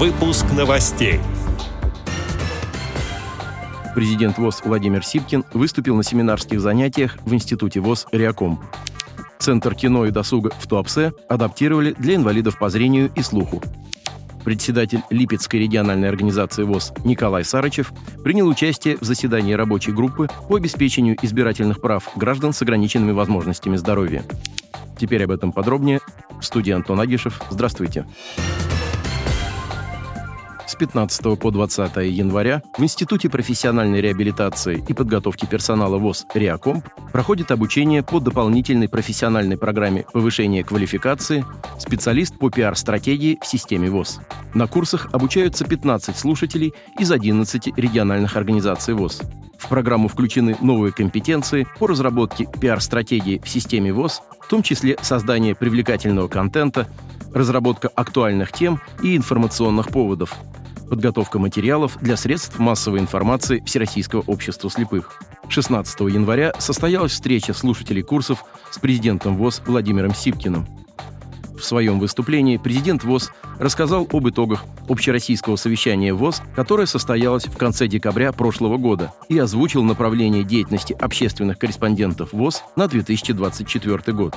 Выпуск новостей. Президент ВОЗ Владимир Сипкин выступил на семинарских занятиях в Институте ВОЗ «Реаком». Центр кино и досуга в Туапсе адаптировали для инвалидов по зрению и слуху. Председатель Липецкой региональной организации ВОЗ Николай Сарычев принял участие в заседании рабочей группы по обеспечению избирательных прав граждан с ограниченными возможностями здоровья. Теперь об этом подробнее. В студии Антон Агишев. Здравствуйте. С 15 по 20 января в Институте профессиональной реабилитации и подготовки персонала ВОЗ «Реакомп» проходит обучение по дополнительной профессиональной программе повышения квалификации специалист по пиар-стратегии в системе ВОЗ. На курсах обучаются 15 слушателей из 11 региональных организаций ВОЗ. В программу включены новые компетенции по разработке пиар-стратегии в системе ВОЗ, в том числе создание привлекательного контента, разработка актуальных тем и информационных поводов, подготовка материалов для средств массовой информации Всероссийского общества слепых. 16 января состоялась встреча слушателей курсов с президентом ВОЗ Владимиром Сипкиным. В своем выступлении президент ВОЗ рассказал об итогах общероссийского совещания ВОЗ, которое состоялось в конце декабря прошлого года, и озвучил направление деятельности общественных корреспондентов ВОЗ на 2024 год.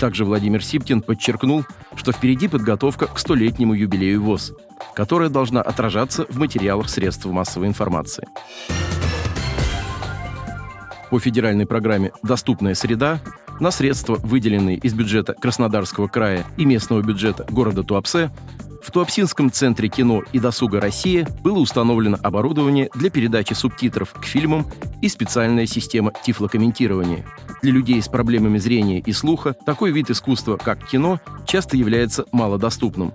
Также Владимир Сипкин подчеркнул, что впереди подготовка к столетнему юбилею ВОЗ, которая должна отражаться в материалах средств массовой информации. По федеральной программе «Доступная среда» на средства, выделенные из бюджета Краснодарского края и местного бюджета города Туапсе, в Туапсинском центре кино и досуга России было установлено оборудование для передачи субтитров к фильмам и специальная система тифлокомментирования. Для людей с проблемами зрения и слуха такой вид искусства, как кино, часто является малодоступным.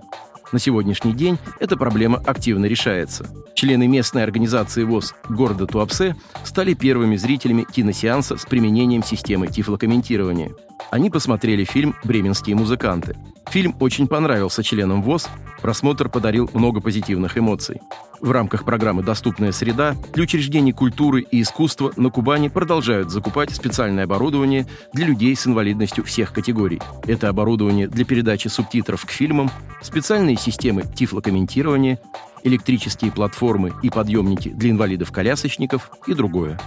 На сегодняшний день эта проблема активно решается. Члены местной организации ВОЗ города Туапсе стали первыми зрителями киносеанса с применением системы тифлокомментирования. Они посмотрели фильм «Бременские музыканты». Фильм очень понравился членам ВОЗ, просмотр подарил много позитивных эмоций. В рамках программы «Доступная среда» для учреждений культуры и искусства на Кубани продолжают закупать специальное оборудование для людей с инвалидностью всех категорий. Это оборудование для передачи субтитров к фильмам, специальные системы тифлокомментирования, электрические платформы и подъемники для инвалидов-колясочников и другое.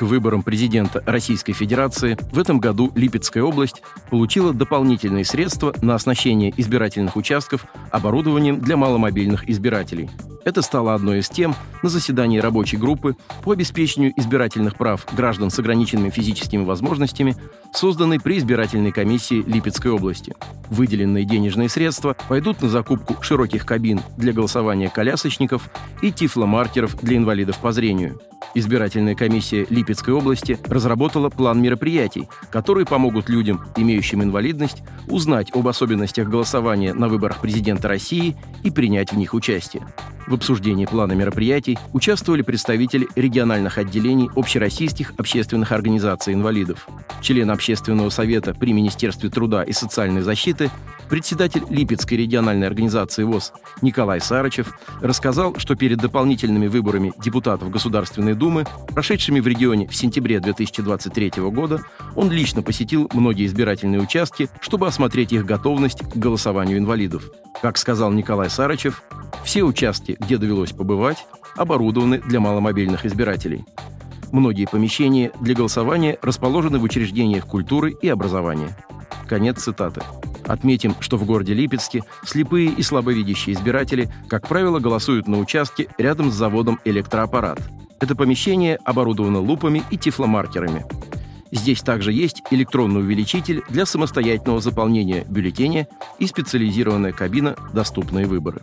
К выборам президента Российской Федерации в этом году Липецкая область получила дополнительные средства на оснащение избирательных участков оборудованием для маломобильных избирателей. Это стало одной из тем на заседании рабочей группы по обеспечению избирательных прав граждан с ограниченными физическими возможностями, созданной при избирательной комиссии Липецкой области. Выделенные денежные средства пойдут на закупку широких кабин для голосования колясочников и тифломаркеров для инвалидов по зрению. Избирательная комиссия Липецкой области разработала план мероприятий, которые помогут людям, имеющим инвалидность, узнать об особенностях голосования на выборах президента России и принять в них участие. В обсуждении плана мероприятий участвовали представители региональных отделений общероссийских общественных организаций инвалидов, член общественного совета при Министерстве труда и социальной защиты, председатель Липецкой региональной организации ВОЗ Николай Сарычев рассказал, что перед дополнительными выборами депутатов Государственной Думы, прошедшими в регионе в сентябре 2023 года, он лично посетил многие избирательные участки, чтобы осмотреть их готовность к голосованию инвалидов. Как сказал Николай Сарычев, все участки, где довелось побывать, оборудованы для маломобильных избирателей. Многие помещения для голосования расположены в учреждениях культуры и образования. Конец цитаты. Отметим, что в городе Липецке слепые и слабовидящие избиратели, как правило, голосуют на участке рядом с заводом «Электроаппарат». Это помещение оборудовано лупами и тифломаркерами. Здесь также есть электронный увеличитель для самостоятельного заполнения бюллетеня и специализированная кабина «Доступные выборы».